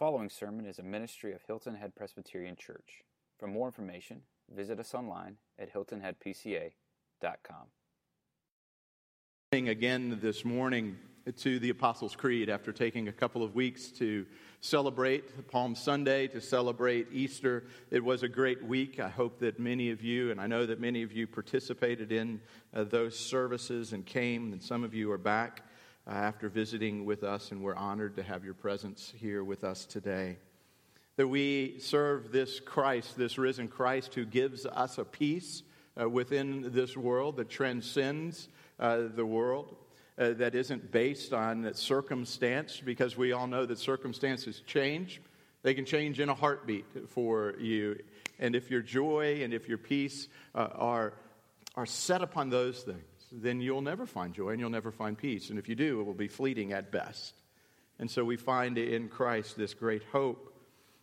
following sermon is a ministry of Hilton Head Presbyterian Church. For more information, visit us online at hiltonheadpca.com. Again this morning to the Apostles' Creed after taking a couple of weeks to celebrate Palm Sunday, to celebrate Easter. It was a great week. I hope that many of you, and I know that many of you participated in uh, those services and came, and some of you are back uh, after visiting with us, and we're honored to have your presence here with us today. That we serve this Christ, this risen Christ, who gives us a peace uh, within this world that transcends uh, the world. Uh, that isn't based on circumstance, because we all know that circumstances change. They can change in a heartbeat for you. And if your joy and if your peace uh, are, are set upon those things, then you'll never find joy and you'll never find peace. And if you do, it will be fleeting at best. And so we find in Christ this great hope.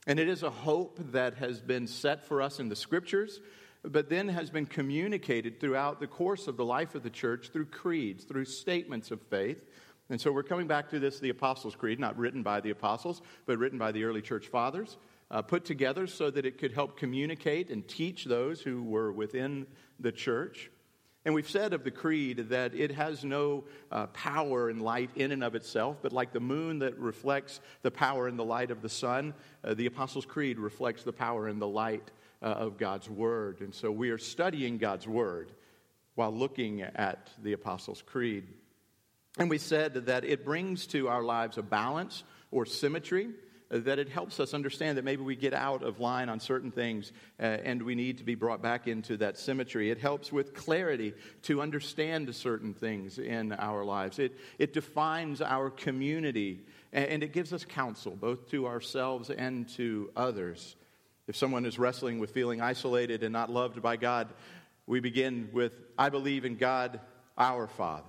And it is a hope that has been set for us in the scriptures, but then has been communicated throughout the course of the life of the church through creeds, through statements of faith. And so we're coming back to this, the Apostles' Creed, not written by the apostles, but written by the early church fathers, uh, put together so that it could help communicate and teach those who were within the church. And we've said of the creed that it has no uh, power and light in and of itself, but like the moon that reflects the power and the light of the sun, uh, the Apostles' Creed reflects the power and the light uh, of God's Word. And so we are studying God's Word while looking at the Apostles' Creed. And we said that it brings to our lives a balance or symmetry that it helps us understand that maybe we get out of line on certain things uh, and we need to be brought back into that symmetry. It helps with clarity to understand certain things in our lives. It, it defines our community and, and it gives us counsel, both to ourselves and to others. If someone is wrestling with feeling isolated and not loved by God, we begin with, I believe in God, our Father.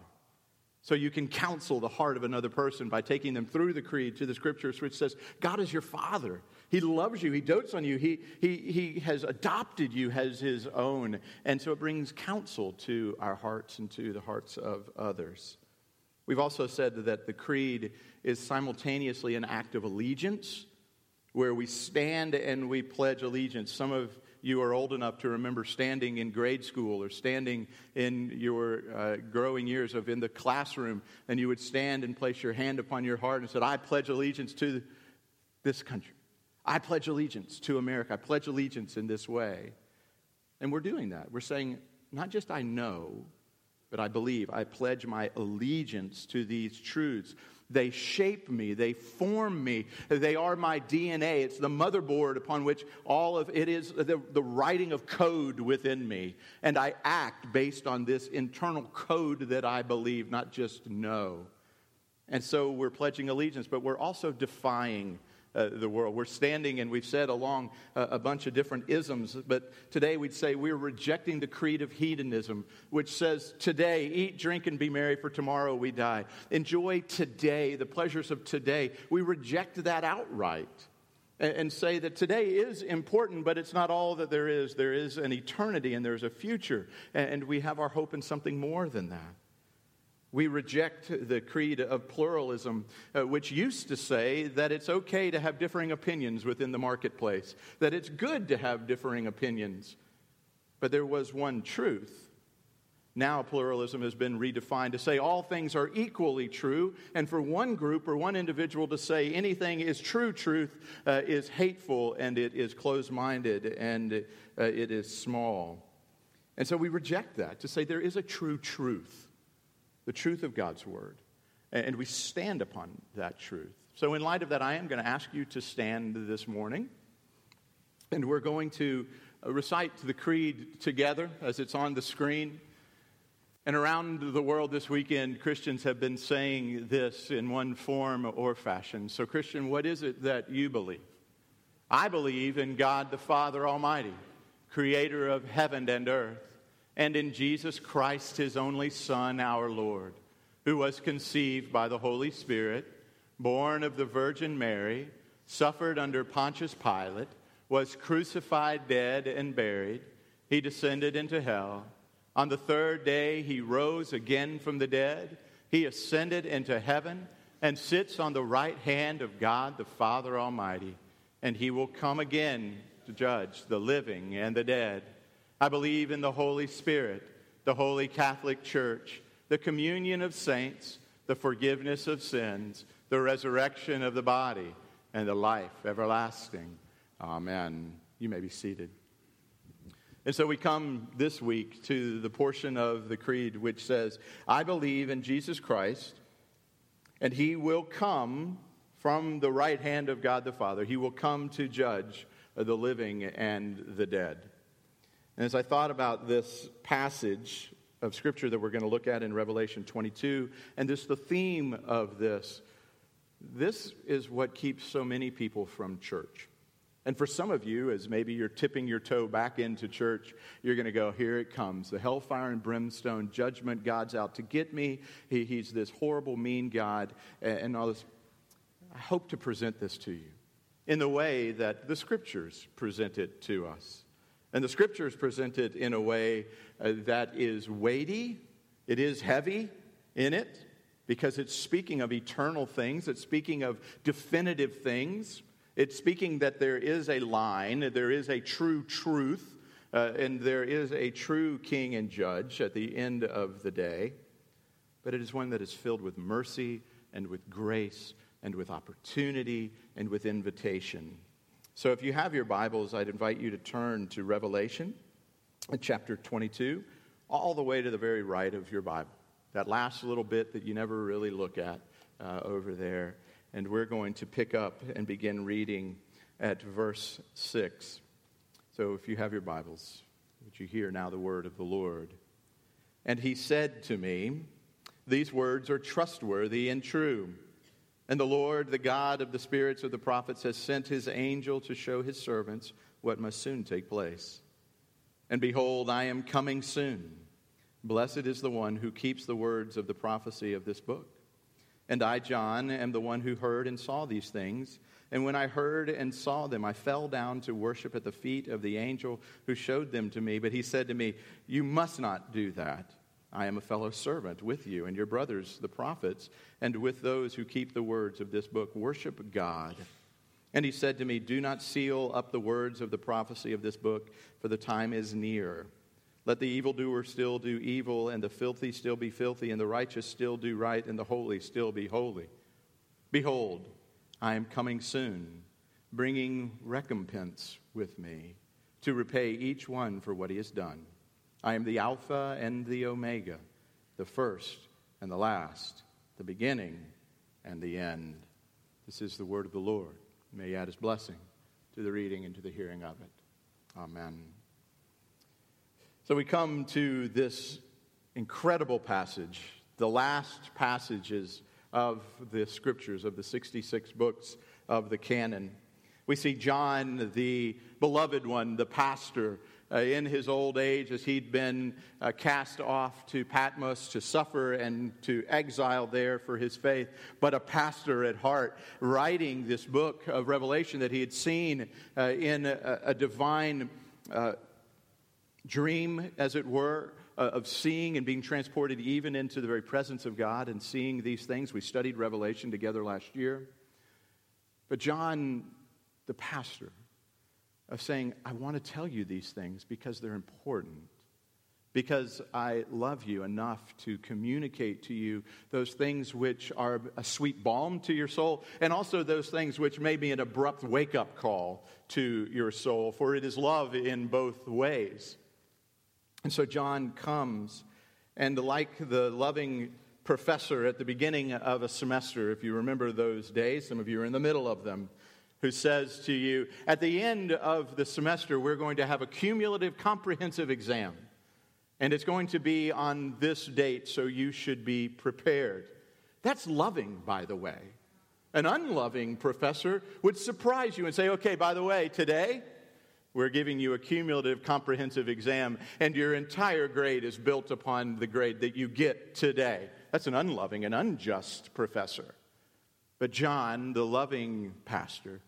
So you can counsel the heart of another person by taking them through the creed to the scriptures, which says, God is your father. He loves you. He dotes on you. He, he, he has adopted you as his own. And so it brings counsel to our hearts and to the hearts of others. We've also said that the creed is simultaneously an act of allegiance, where we stand and we pledge allegiance. Some of you are old enough to remember standing in grade school or standing in your uh, growing years of in the classroom, and you would stand and place your hand upon your heart and said, I pledge allegiance to this country. I pledge allegiance to America. I pledge allegiance in this way. And we're doing that. We're saying, not just I know, but I believe. I pledge my allegiance to these truths. They shape me, they form me, they are my DNA. It's the motherboard upon which all of it is the, the writing of code within me. And I act based on this internal code that I believe, not just know. And so we're pledging allegiance, but we're also defying uh, the world. We're standing, and we've said along uh, a bunch of different isms, but today we'd say we're rejecting the creed of hedonism, which says, Today, eat, drink, and be merry, for tomorrow we die. Enjoy today, the pleasures of today. We reject that outright and, say that today is important, but it's not all that there is. There is an eternity and there's a future, and we have our hope in something more than that. We reject the creed of pluralism, uh, which used to say that it's okay to have differing opinions within the marketplace, that it's good to have differing opinions. But there was one truth. Now, pluralism has been redefined to say all things are equally true, and for one group or one individual to say anything is true truth uh, is hateful and it is closed minded and uh, it is small. And so we reject that to say there is a true truth the truth of God's word. And we stand upon that truth. So, in light of that, I am going to ask you to stand this morning. And we're going to uh, recite the creed together as it's on the screen. And around the world this weekend, Christians have been saying this in one form or fashion. So, Christian, what is it that you believe? I believe in God the Father Almighty, creator of heaven and earth and in Jesus Christ, his only Son, our Lord, who was conceived by the Holy Spirit, born of the Virgin Mary, suffered under Pontius Pilate, was crucified, dead, and buried. He descended into hell. On the third day, he rose again from the dead. He ascended into heaven and sits on the right hand of God the Father Almighty, and he will come again to judge the living and the dead. I believe in the Holy Spirit, the Holy Catholic Church, the communion of saints, the forgiveness of sins, the resurrection of the body, and the life everlasting. Amen. You may be seated. And so we come this week to the portion of the Creed which says, I believe in Jesus Christ and he will come from the right hand of God the Father. He will come to judge the living and the dead. And as I thought about this passage of Scripture that we're going to look at in Revelation 22, and this the theme of this, this is what keeps so many people from church. And for some of you, as maybe you're tipping your toe back into church, you're going to go, Here it comes the hellfire and brimstone, judgment. God's out to get me. He, he's this horrible, mean God, and, and all this. I hope to present this to you in the way that the scriptures present it to us. And the scriptures present it in a way uh, that is weighty, it is heavy in it, because it's speaking of eternal things, it's speaking of definitive things. It's speaking that there is a line, there is a true truth, uh, and there is a true king and judge at the end of the day. But it is one that is filled with mercy and with grace and with opportunity and with invitation. So if you have your Bibles, I'd invite you to turn to Revelation chapter 22, all the way to the very right of your Bible. That last little bit that you never really look at uh, over there and we're going to pick up and begin reading at verse 6. So if you have your Bibles, would you hear now the word of the Lord? And he said to me, These words are trustworthy and true. And the Lord, the God of the spirits of the prophets, has sent his angel to show his servants what must soon take place. And behold, I am coming soon. Blessed is the one who keeps the words of the prophecy of this book. And I, John, am the one who heard and saw these things. And when I heard and saw them, I fell down to worship at the feet of the angel who showed them to me. But he said to me, You must not do that. I am a fellow servant with you and your brothers, the prophets, and with those who keep the words of this book. Worship God. And he said to me, Do not seal up the words of the prophecy of this book, for the time is near. Let the evildoer still do evil, and the filthy still be filthy, and the righteous still do right, and the holy still be holy. Behold, I am coming soon, bringing recompense with me to repay each one for what he has done. I am the Alpha and the Omega, the first and the last, the beginning and the end. This is the word of the Lord. May he add his blessing to the reading and to the hearing of it. Amen. So we come to this incredible passage, the last passages of the scriptures, of the 66 books of the canon. We see John, the beloved one, the pastor, uh, in his old age as he'd been uh, cast off to Patmos to suffer and to exile there for his faith, but a pastor at heart, writing this book of Revelation that he had seen uh, in a, a divine uh, dream, as it were, uh, of seeing and being transported even into the very presence of God and seeing these things. We studied Revelation together last year. But John, the pastor, of saying, I want to tell you these things because they're important. Because I love you enough to communicate to you those things which are a sweet balm to your soul, and also those things which may be an abrupt wake up call to your soul, for it is love in both ways. And so John comes, and like the loving professor at the beginning of a semester, if you remember those days, some of you are in the middle of them, who says to you, At the end of the semester, we're going to have a cumulative comprehensive exam. And it's going to be on this date, so you should be prepared. That's loving, by the way. An unloving professor would surprise you and say, Okay, by the way, today, we're giving you a cumulative comprehensive exam, and your entire grade is built upon the grade that you get today. That's an unloving and unjust professor. But John, the loving pastor,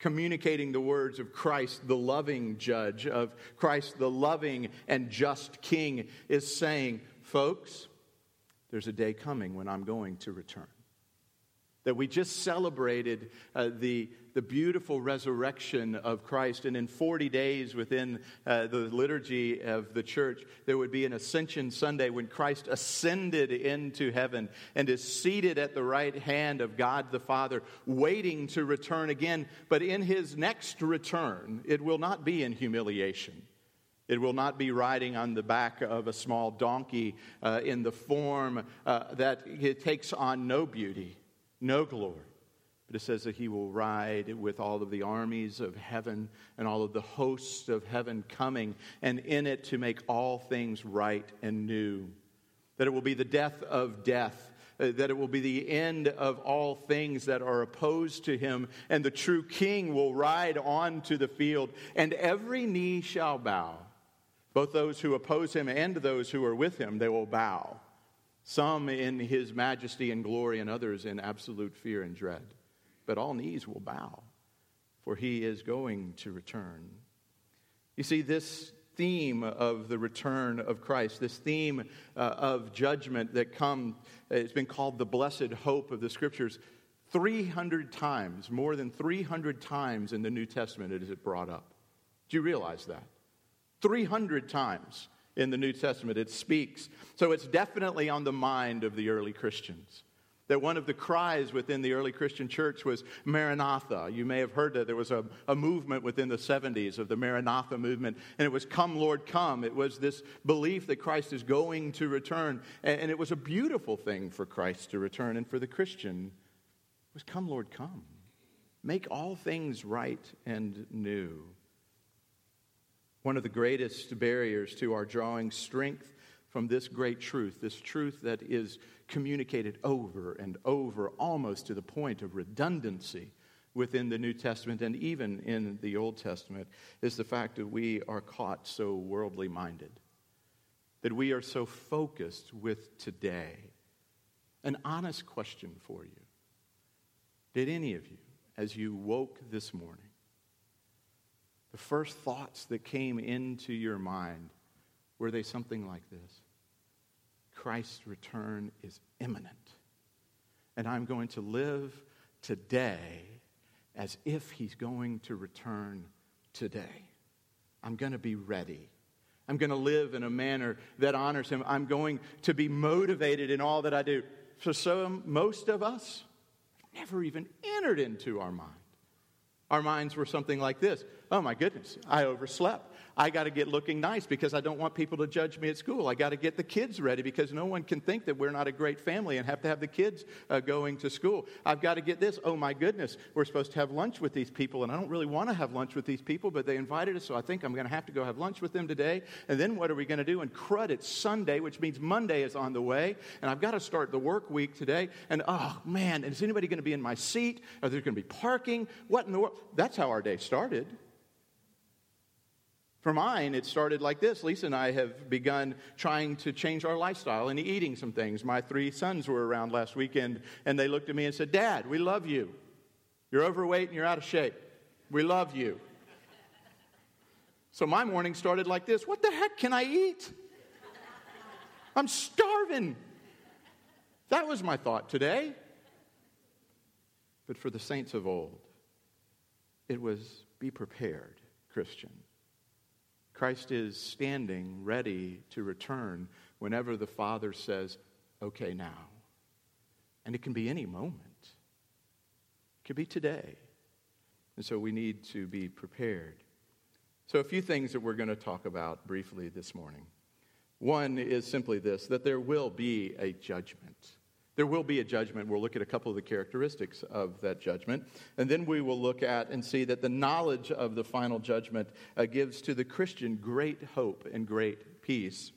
communicating the words of Christ, the loving judge, of Christ, the loving and just king, is saying, Folks, there's a day coming when I'm going to return. That we just celebrated uh, the, the beautiful resurrection of Christ. And in 40 days within uh, the liturgy of the church, there would be an Ascension Sunday when Christ ascended into heaven and is seated at the right hand of God the Father, waiting to return again. But in his next return, it will not be in humiliation. It will not be riding on the back of a small donkey uh, in the form uh, that it takes on no beauty no glory. But it says that he will ride with all of the armies of heaven and all of the hosts of heaven coming, and in it to make all things right and new. That it will be the death of death, uh, that it will be the end of all things that are opposed to him, and the true king will ride on to the field, and every knee shall bow. Both those who oppose him and those who are with him, they will bow some in his majesty and glory, and others in absolute fear and dread. But all knees will bow, for he is going to return. You see, this theme of the return of Christ, this theme uh, of judgment that come, it's been called the blessed hope of the scriptures. 300 times, more than 300 times in the New Testament, is it brought up. Do you realize that? 300 times in the New Testament. It speaks. So it's definitely on the mind of the early Christians. That one of the cries within the early Christian church was Maranatha. You may have heard that there was a, a movement within the 70s of the Maranatha movement, and it was Come, Lord, come. It was this belief that Christ is going to return. And, and it was a beautiful thing for Christ to return, and for the Christian it was Come, Lord, come. Make all things right and new. One of the greatest barriers to our drawing strength from this great truth, this truth that is communicated over and over, almost to the point of redundancy within the New Testament and even in the Old Testament, is the fact that we are caught so worldly minded, that we are so focused with today. An honest question for you Did any of you, as you woke this morning, the first thoughts that came into your mind, were they something like this? Christ's return is imminent. And I'm going to live today as if he's going to return today. I'm going to be ready. I'm going to live in a manner that honors him. I'm going to be motivated in all that I do. For so most of us never even entered into our mind. Our minds were something like this oh my goodness, I overslept. I got to get looking nice because I don't want people to judge me at school. I got to get the kids ready because no one can think that we're not a great family and have to have the kids uh, going to school. I've got to get this. Oh my goodness, we're supposed to have lunch with these people, and I don't really want to have lunch with these people, but they invited us, so I think I'm going to have to go have lunch with them today. And then what are we going to do? And crud, it's Sunday, which means Monday is on the way, and I've got to start the work week today. And oh man, is anybody going to be in my seat? Are there going to be parking? What in the world? That's how our day started. For mine, it started like this. Lisa and I have begun trying to change our lifestyle and eating some things. My three sons were around last weekend, and they looked at me and said, Dad, we love you. You're overweight and you're out of shape. We love you. So my morning started like this What the heck can I eat? I'm starving. That was my thought today. But for the saints of old, it was be prepared, Christian. Christ is standing ready to return whenever the Father says, okay, now. And it can be any moment, it could be today. And so we need to be prepared. So, a few things that we're going to talk about briefly this morning. One is simply this that there will be a judgment. There will be a judgment. We'll look at a couple of the characteristics of that judgment. And then we will look at and see that the knowledge of the final judgment uh, gives to the Christian great hope and great peace.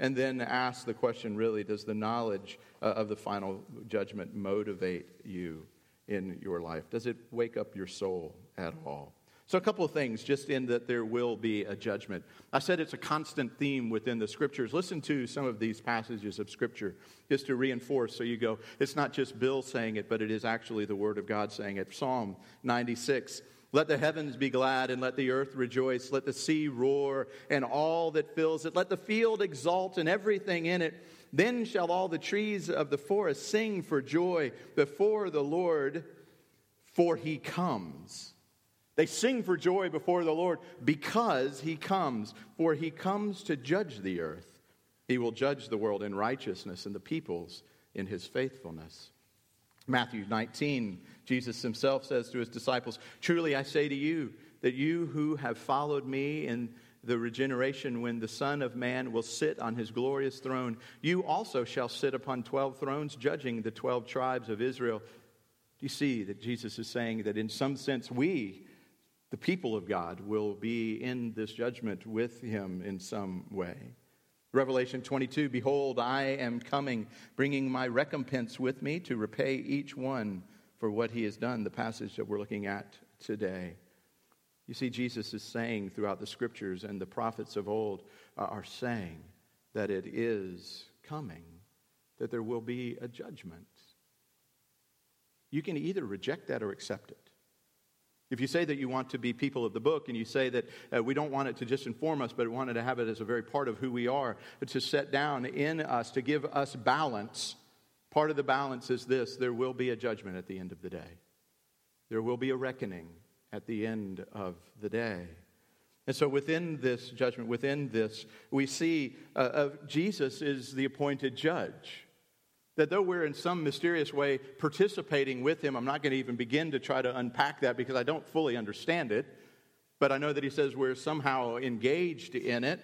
And then ask the question really, does the knowledge uh, of the final judgment motivate you in your life? Does it wake up your soul at all? So, a couple of things just in that there will be a judgment. I said it's a constant theme within the scriptures. Listen to some of these passages of scripture just to reinforce so you go, it's not just Bill saying it, but it is actually the word of God saying it. Psalm 96. Let the heavens be glad and let the earth rejoice. Let the sea roar and all that fills it. Let the field exult and everything in it. Then shall all the trees of the forest sing for joy before the Lord, for he comes. They sing for joy before the Lord because he comes, for he comes to judge the earth. He will judge the world in righteousness and the peoples in his faithfulness. Matthew 19, Jesus himself says to his disciples, Truly I say to you, that you who have followed me in the regeneration when the Son of Man will sit on his glorious throne, you also shall sit upon 12 thrones, judging the 12 tribes of Israel. You see that Jesus is saying that in some sense we, the people of God, will be in this judgment with him in some way? Revelation 22 Behold, I am coming, bringing my recompense with me to repay each one for what he has done, the passage that we're looking at today. You see, Jesus is saying throughout the scriptures, and the prophets of old are saying that it is coming, that there will be a judgment. You can either reject that or accept it. If you say that you want to be people of the book and you say that uh, we don't want it to just inform us, but we wanted to have it as a very part of who we are, to set down in us, to give us balance, part of the balance is this there will be a judgment at the end of the day. There will be a reckoning at the end of the day. And so, within this judgment, within this, we see uh, Jesus is the appointed judge. That though we're in some mysterious way participating with him, I'm not going to even begin to try to unpack that because I don't fully understand it. But I know that he says we're somehow engaged in it.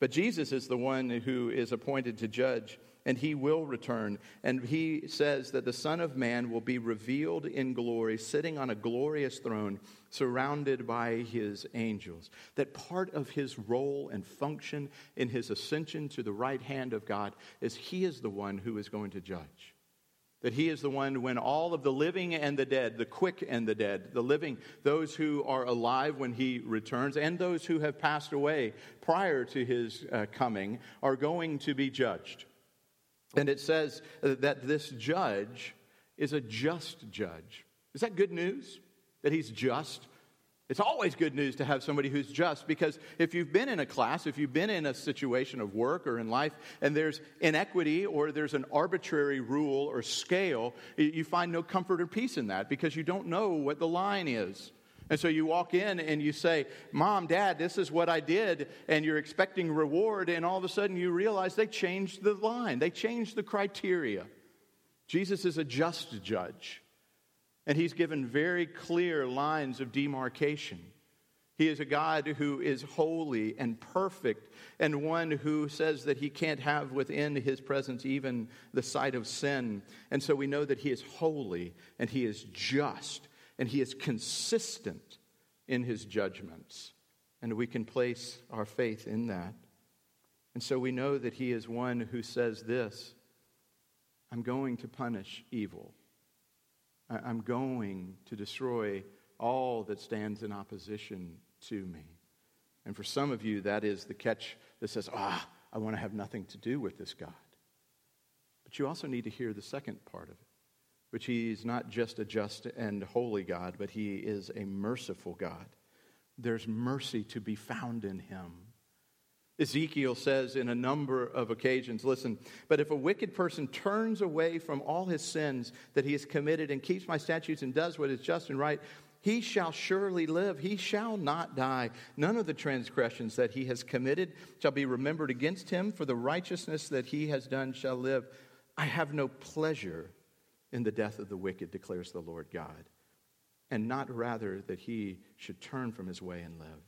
But Jesus is the one who is appointed to judge and he will return. And he says that the Son of Man will be revealed in glory, sitting on a glorious throne, surrounded by his angels. That part of his role and function in his ascension to the right hand of God is he is the one who is going to judge. That he is the one when all of the living and the dead, the quick and the dead, the living, those who are alive when he returns, and those who have passed away prior to his uh, coming, are going to be judged. And it says uh, that this judge is a just judge. Is that good news? That he's just? It's always good news to have somebody who's just because if you've been in a class, if you've been in a situation of work or in life, and there's inequity or there's an arbitrary rule or scale, you find no comfort or peace in that because you don't know what the line is. And so you walk in and you say, Mom, Dad, this is what I did, and you're expecting reward, and all of a sudden you realize they changed the line, they changed the criteria. Jesus is a just judge, and he's given very clear lines of demarcation. He is a God who is holy and perfect, and one who says that he can't have within his presence even the sight of sin. And so we know that he is holy and he is just and he is consistent in his judgments. And we can place our faith in that. And so we know that he is one who says this I'm going to punish evil. I'm going to destroy all that stands in opposition to me. And for some of you, that is the catch that says, ah, I want to have nothing to do with this God. But you also need to hear the second part of it which he is not just a just and holy God, but he is a merciful God. There's mercy to be found in him. Ezekiel says in a number of occasions listen, but if a wicked person turns away from all his sins that he has committed and keeps my statutes and does what is just and right, he shall surely live. He shall not die. None of the transgressions that he has committed shall be remembered against him, for the righteousness that he has done shall live. I have no pleasure in the death of the wicked, declares the Lord God, and not rather that he should turn from his way and live.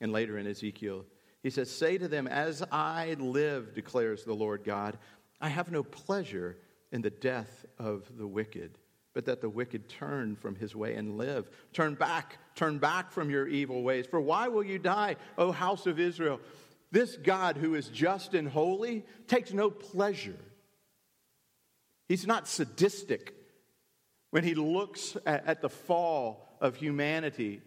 And later in Ezekiel, he says, Say to them, As I live, declares the Lord God, I have no pleasure in the death of the wicked, but that the wicked turn from his way and live. Turn back, turn back from your evil ways. For why will you die, O house of Israel? This God who is just and holy takes no pleasure He's not sadistic when he looks at, at the fall of humanity.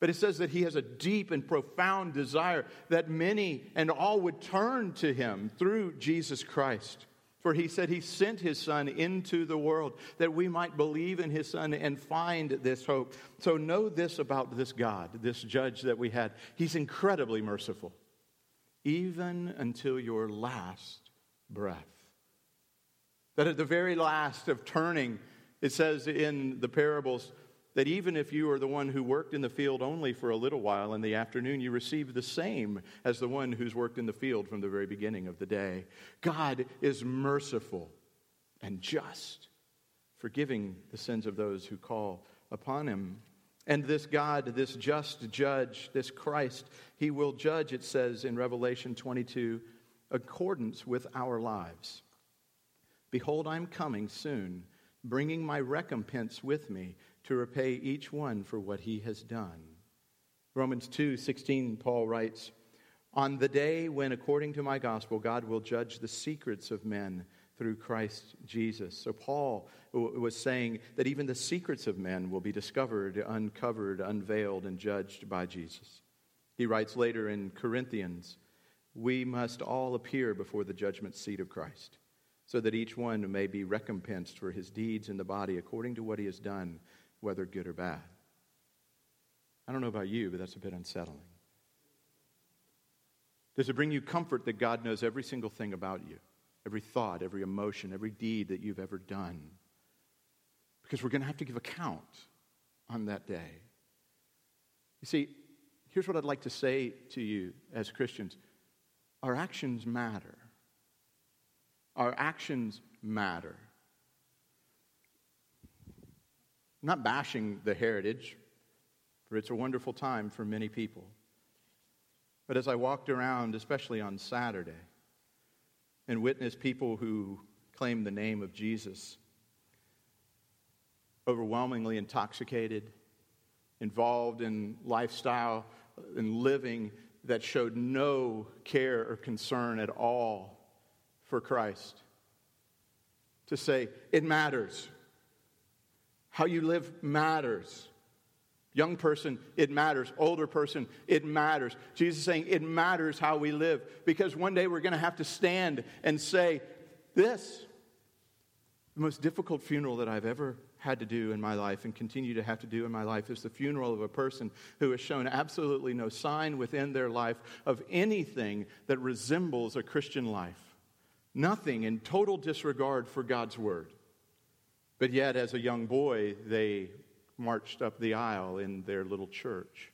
But it says that he has a deep and profound desire that many and all would turn to him through Jesus Christ. For he said he sent his son into the world that we might believe in his son and find this hope. So know this about this God, this judge that we had. He's incredibly merciful, even until your last breath. That at the very last of turning, it says in the parables that even if you are the one who worked in the field only for a little while in the afternoon, you receive the same as the one who's worked in the field from the very beginning of the day. God is merciful and just, forgiving the sins of those who call upon him. And this God, this just judge, this Christ, he will judge, it says in Revelation 22, accordance with our lives. Behold, I'm coming soon, bringing my recompense with me to repay each one for what he has done. Romans 2 16, Paul writes, On the day when, according to my gospel, God will judge the secrets of men through Christ Jesus. So, Paul was saying that even the secrets of men will be discovered, uncovered, unveiled, and judged by Jesus. He writes later in Corinthians, We must all appear before the judgment seat of Christ, so that each one may be recompensed for his deeds in the body according to what he has done, whether good or bad. I don't know about you, but that's a bit unsettling. Does it bring you comfort that God knows every single thing about you? every thought, every emotion, every deed that you've ever done. Because we're going to have to give account on that day. You see, here's what I'd like to say to you as Christians our actions matter. Our actions matter. I'm not bashing the heritage, for it's a wonderful time for many people. But as I walked around, especially on Saturday, and witnessed people who claim the name of Jesus overwhelmingly intoxicated, involved in lifestyle and living that showed no care or concern at all for Christ. To say, it matters. How you live matters. Young person, it matters. Older person, it matters. Jesus is saying it matters how we live because one day we're going to have to stand and say, This, the most difficult funeral that I've ever had to do in my life and continue to have to do in my life is the funeral of a person who has shown absolutely no sign within their life of anything that resembles a Christian life. Nothing in total disregard for God's word. But yet, as a young boy, they marched up the aisle in their little church.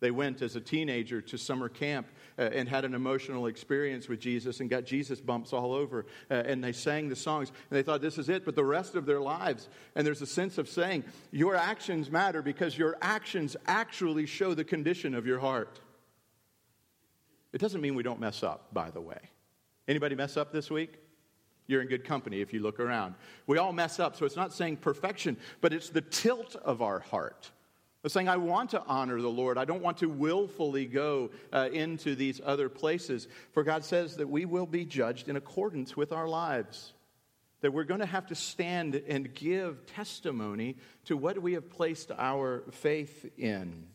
They went as a teenager to summer camp uh, and had an emotional experience with Jesus and got Jesus bumps all over. Uh, and they sang the songs and they thought, this is it. But the rest of their lives, and there's a sense of saying, your actions matter because your actions actually show the condition of your heart. It doesn't mean we don't mess up, by the way. Anybody mess up this week? You're in good company if you look around. We all mess up, so it's not saying perfection, but it's the tilt of our heart. It's saying, I want to honor the Lord. I don't want to willfully go uh, into these other places. For God says that we will be judged in accordance with our lives. That we're going to have to stand and give testimony to what we have placed our faith in.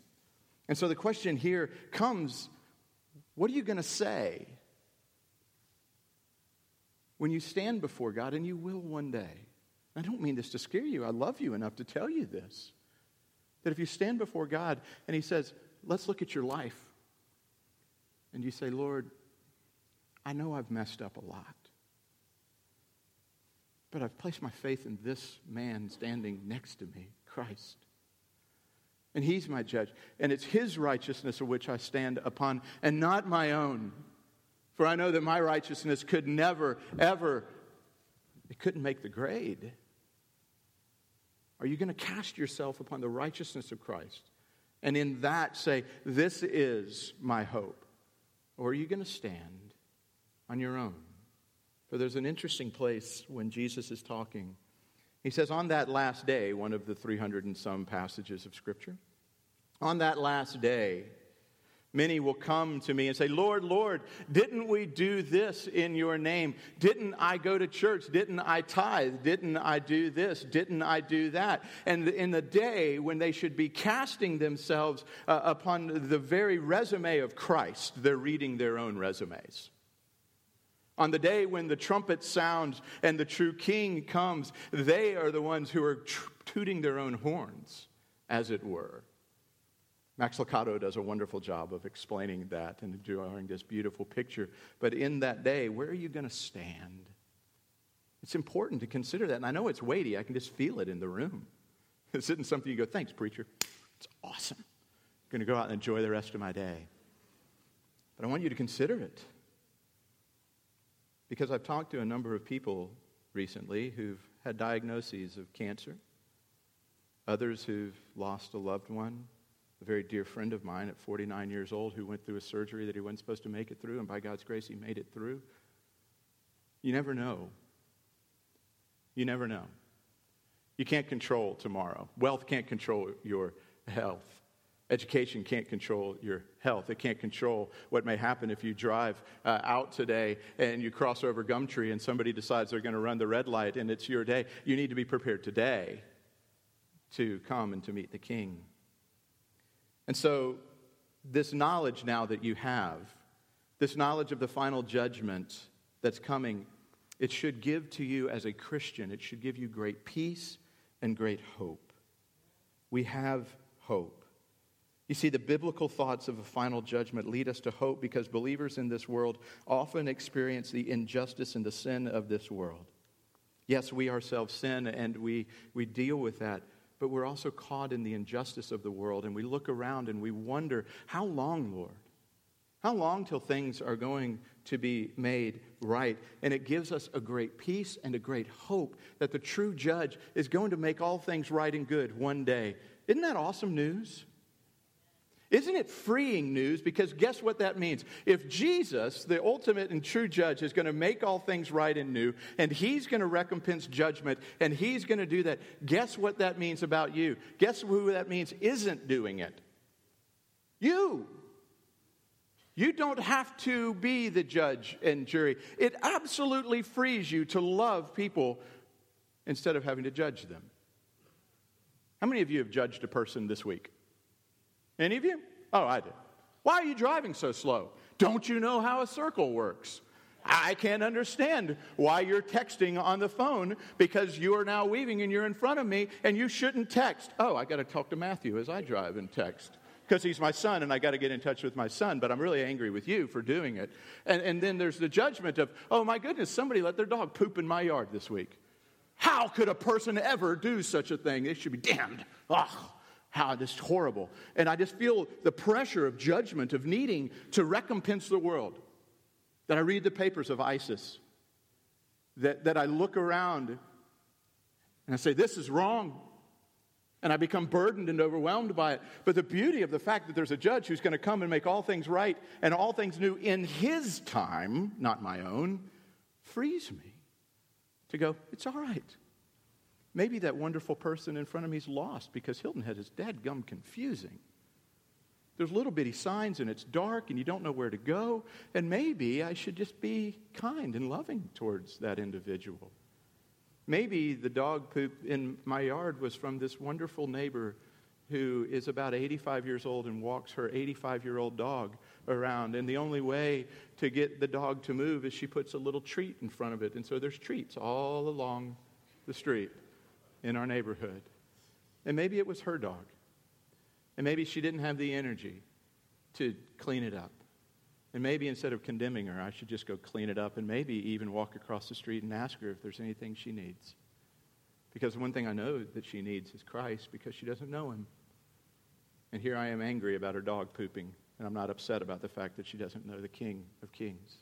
And so the question here comes what are you going to say? When you stand before God, and you will one day. I don't mean this to scare you. I love you enough to tell you this. That if you stand before God and He says, Let's look at your life, and you say, Lord, I know I've messed up a lot, but I've placed my faith in this man standing next to me, Christ. And He's my judge, and it's His righteousness of which I stand upon, and not my own. For I know that my righteousness could never, ever, it couldn't make the grade. Are you going to cast yourself upon the righteousness of Christ and in that say, This is my hope? Or are you going to stand on your own? For there's an interesting place when Jesus is talking. He says, On that last day, one of the 300 and some passages of Scripture, on that last day, Many will come to me and say, Lord, Lord, didn't we do this in your name? Didn't I go to church? Didn't I tithe? Didn't I do this? Didn't I do that? And in the day when they should be casting themselves uh, upon the very resume of Christ, they're reading their own resumes. On the day when the trumpet sounds and the true king comes, they are the ones who are tooting their own horns, as it were. Max Lucado does a wonderful job of explaining that and drawing this beautiful picture. But in that day, where are you going to stand? It's important to consider that. And I know it's weighty, I can just feel it in the room. This isn't something you go, thanks, preacher. It's awesome. I'm going to go out and enjoy the rest of my day. But I want you to consider it. Because I've talked to a number of people recently who've had diagnoses of cancer, others who've lost a loved one, very dear friend of mine at 49 years old who went through a surgery that he wasn't supposed to make it through, and by God's grace, he made it through. You never know. You never know. You can't control tomorrow. Wealth can't control your health. Education can't control your health. It can't control what may happen if you drive uh, out today and you cross over Gumtree and somebody decides they're going to run the red light and it's your day. You need to be prepared today to come and to meet the King. And so, this knowledge now that you have, this knowledge of the final judgment that's coming, it should give to you as a Christian, it should give you great peace and great hope. We have hope. You see, the biblical thoughts of a final judgment lead us to hope because believers in this world often experience the injustice and the sin of this world. Yes, we ourselves sin and we, we deal with that but we're also caught in the injustice of the world, and we look around and we wonder, how long, Lord? How long till things are going to be made right? And it gives us a great peace and a great hope that the true judge is going to make all things right and good one day. Isn't that awesome news? Isn't it freeing news? Because guess what that means? If Jesus, the ultimate and true judge, is going to make all things right and new, and he's going to recompense judgment, and he's going to do that, guess what that means about you? Guess who that means isn't doing it? You. You don't have to be the judge and jury. It absolutely frees you to love people instead of having to judge them. How many of you have judged a person this week? Any of you? Oh, I did. Why are you driving so slow? Don't you know how a circle works? I can't understand why you're texting on the phone because you are now weaving and you're in front of me and you shouldn't text. Oh, I got to talk to Matthew as I drive and text because he's my son and I got to get in touch with my son, but I'm really angry with you for doing it. And, and then there's the judgment of, oh my goodness, somebody let their dog poop in my yard this week. How could a person ever do such a thing? They should be damned. Ugh how just horrible. And I just feel the pressure of judgment, of needing to recompense the world. That I read the papers of ISIS, that, that I look around and I say, This is wrong. And I become burdened and overwhelmed by it. But the beauty of the fact that there's a judge who's going to come and make all things right and all things new in his time, not my own, frees me to go, It's all right. Maybe that wonderful person in front of me is lost because Hilton Head is dead gum confusing. There's little bitty signs and it's dark and you don't know where to go. And maybe I should just be kind and loving towards that individual. Maybe the dog poop in my yard was from this wonderful neighbor who is about 85 years old and walks her 85 year old dog around. And the only way to get the dog to move is she puts a little treat in front of it. And so there's treats all along the street in our neighborhood. And maybe it was her dog. And maybe she didn't have the energy to clean it up. And maybe instead of condemning her, I should just go clean it up and maybe even walk across the street and ask her if there's anything she needs. Because the one thing I know that she needs is Christ because she doesn't know him. And here I am angry about her dog pooping, and I'm not upset about the fact that she doesn't know the King of Kings.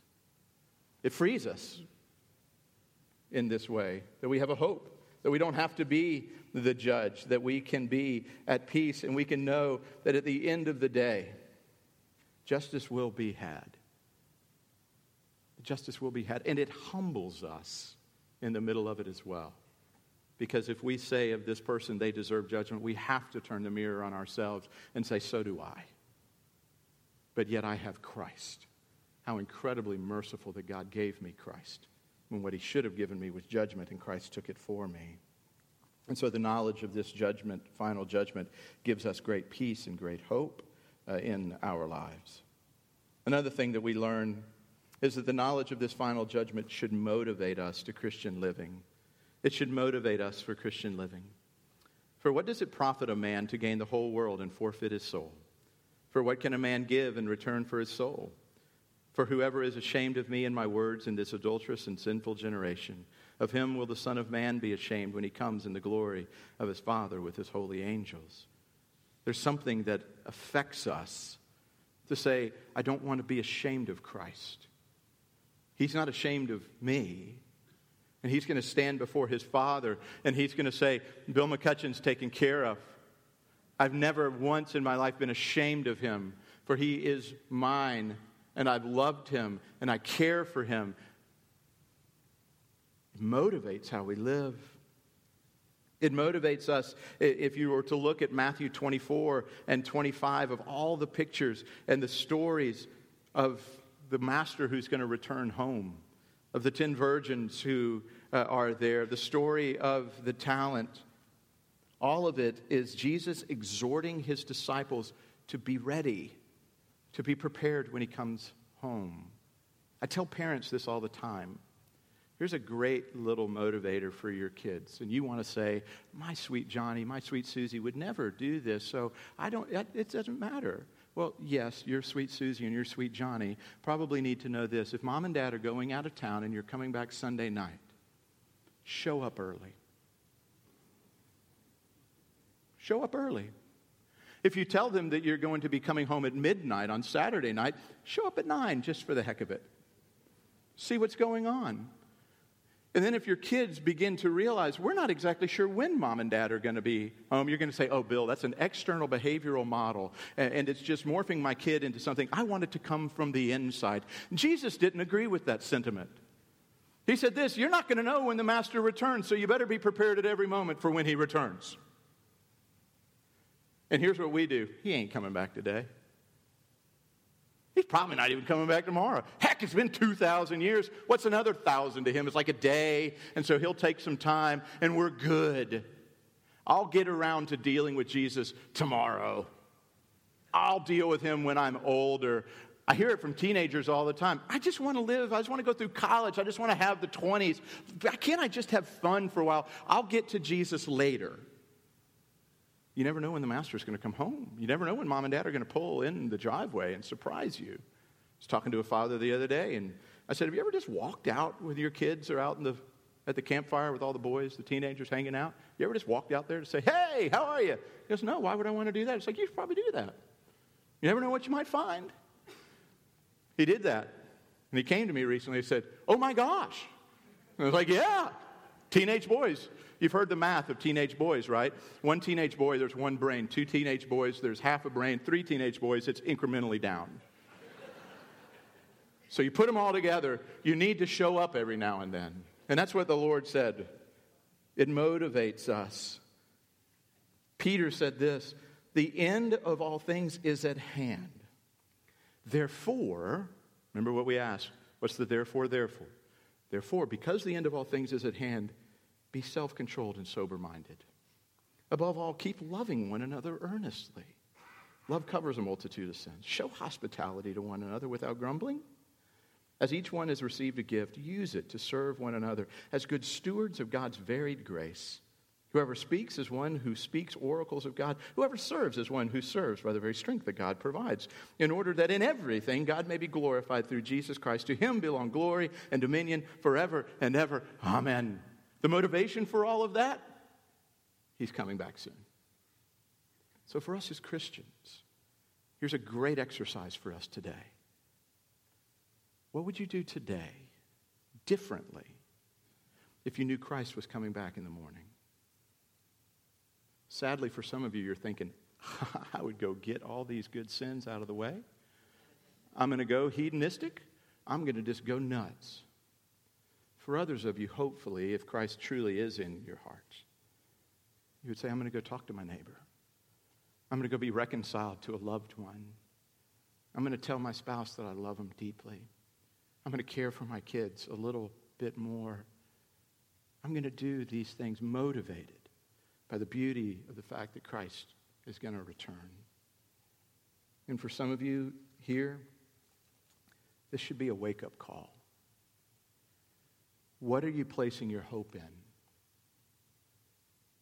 It frees us in this way that we have a hope that we don't have to be the judge, that we can be at peace and we can know that at the end of the day, justice will be had. Justice will be had. And it humbles us in the middle of it as well. Because if we say of this person they deserve judgment, we have to turn the mirror on ourselves and say, So do I. But yet I have Christ. How incredibly merciful that God gave me Christ when what he should have given me was judgment, and Christ took it for me. And so the knowledge of this judgment, final judgment, gives us great peace and great hope uh, in our lives. Another thing that we learn is that the knowledge of this final judgment should motivate us to Christian living. It should motivate us for Christian living. For what does it profit a man to gain the whole world and forfeit his soul? For what can a man give in return for his soul? For whoever is ashamed of me and my words in this adulterous and sinful generation, of him will the Son of Man be ashamed when he comes in the glory of his Father with his holy angels. There's something that affects us to say, I don't want to be ashamed of Christ. He's not ashamed of me. And he's going to stand before his Father and he's going to say, Bill McCutcheon's taken care of. I've never once in my life been ashamed of him, for he is mine, and I've loved him, and I care for him. It motivates how we live. It motivates us if you were to look at Matthew 24 and 25 of all the pictures and the stories of the master who's going to return home, of the 10 virgins who uh, are there, the story of the talent all of it is Jesus exhorting his disciples to be ready, to be prepared when he comes home. I tell parents this all the time. Here's a great little motivator for your kids. And you want to say, My sweet Johnny, my sweet Susie would never do this, so I don't, it doesn't matter. Well, yes, your sweet Susie and your sweet Johnny probably need to know this. If mom and dad are going out of town and you're coming back Sunday night, show up early. Show up early. If you tell them that you're going to be coming home at midnight on Saturday night, show up at 9 just for the heck of it. See what's going on. And then if your kids begin to realize we're not exactly sure when mom and dad are going to be home, you're going to say, oh, Bill, that's an external behavioral model. And it's just morphing my kid into something I want it to come from the inside. Jesus didn't agree with that sentiment. He said this You're not going to know when the master returns, so you better be prepared at every moment for when he returns. And here's what we do He ain't coming back today. He's probably not even coming back tomorrow. Heck, it's been 2,000 years. What's another thousand to him? It's like a day. And so he'll take some time and we're good. I'll get around to dealing with Jesus tomorrow. I'll deal with him when I'm older. I hear it from teenagers all the time. I just want to live. I just want to go through college. I just want to have the 20s. Can't I just have fun for a while? I'll get to Jesus later. You never know when the master's going to come home. You never know when mom and dad are going to pull in the driveway and surprise you. I was talking to a father the other day, and I said, Have you ever just walked out with your kids or out in the, at the campfire with all the boys, the teenagers hanging out? You ever just walked out there to say, Hey, how are you? He goes, No, why would I want to do that? It's like, You should probably do that. You never know what you might find. He did that. And he came to me recently and said, Oh my gosh. And I was like, Yeah, teenage boys. You've heard the math of teenage boys, right? One teenage boy, there's one brain. Two teenage boys, there's half a brain. Three teenage boys, it's incrementally down. so you put them all together, you need to show up every now and then. And that's what the Lord said. It motivates us. Peter said this the end of all things is at hand. Therefore, remember what we asked. What's the therefore, therefore? Therefore, because the end of all things is at hand, be self controlled and sober minded. Above all, keep loving one another earnestly. Love covers a multitude of sins. Show hospitality to one another without grumbling. As each one has received a gift, use it to serve one another as good stewards of God's varied grace. Whoever speaks is one who speaks oracles of God. Whoever serves is one who serves by the very strength that God provides, in order that in everything God may be glorified through Jesus Christ. To him belong glory and dominion forever and ever. Amen. The motivation for all of that? He's coming back soon. So, for us as Christians, here's a great exercise for us today. What would you do today differently if you knew Christ was coming back in the morning? Sadly, for some of you, you're thinking, I would go get all these good sins out of the way. I'm going to go hedonistic. I'm going to just go nuts. For others of you, hopefully, if Christ truly is in your hearts, you would say, I'm going to go talk to my neighbor. I'm going to go be reconciled to a loved one. I'm going to tell my spouse that I love them deeply. I'm going to care for my kids a little bit more. I'm going to do these things motivated by the beauty of the fact that Christ is going to return. And for some of you here, this should be a wake up call. What are you placing your hope in?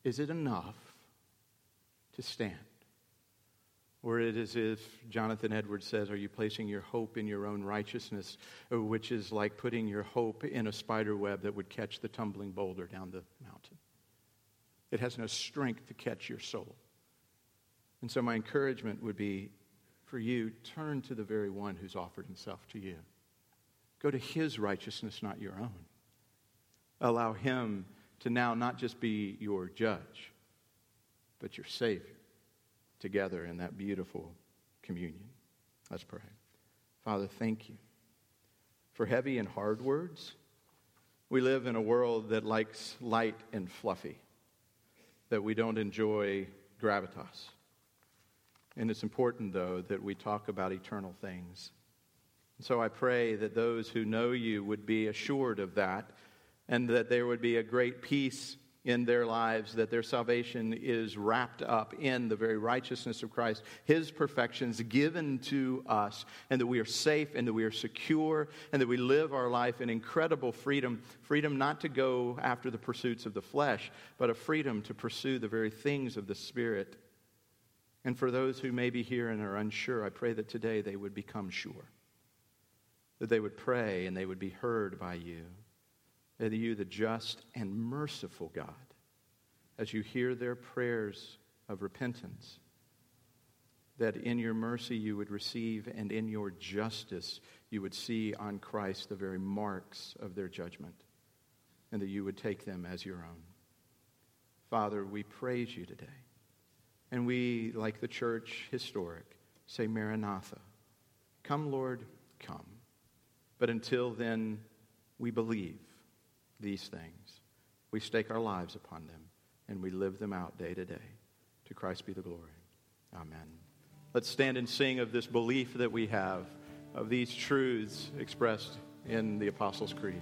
Is it enough to stand? Or it is as if Jonathan Edwards says, Are you placing your hope in your own righteousness, uh, which is like putting your hope in a spider web that would catch the tumbling boulder down the mountain? It has no strength to catch your soul. And so, my encouragement would be for you turn to the very one who's offered himself to you. Go to his righteousness, not your own. Allow him to now not just be your judge, but your Savior together in that beautiful communion. Let's pray. Father, thank you for heavy and hard words. We live in a world that likes light and fluffy, that we don't enjoy gravitas. And it's important, though, that we talk about eternal things. And so I pray that those who know you would be assured of that and that there would be a great peace in their lives, that their salvation is wrapped up in the very righteousness of Christ, His perfections given to us, and that we are safe and that we are secure and that we live our life in incredible freedom freedom not to go after the pursuits of the flesh, but a freedom to pursue the very things of the Spirit. And for those who may be here and are unsure, I pray that today they would become sure, that they would pray and they would be heard by you Uh, that you, the just and merciful God, as you hear their prayers of repentance, that in your mercy you would receive, and in your justice you would see on Christ the very marks of their judgment, and that you would take them as your own. Father, we praise you today. And we, like the church historic, say, Maranatha. Come, Lord, come. But until then, we believe these things. We stake our lives upon them and we live them out day to day. To Christ be the glory. Amen. Let's stand and sing of this belief that we have, of these truths expressed in the Apostles' Creed.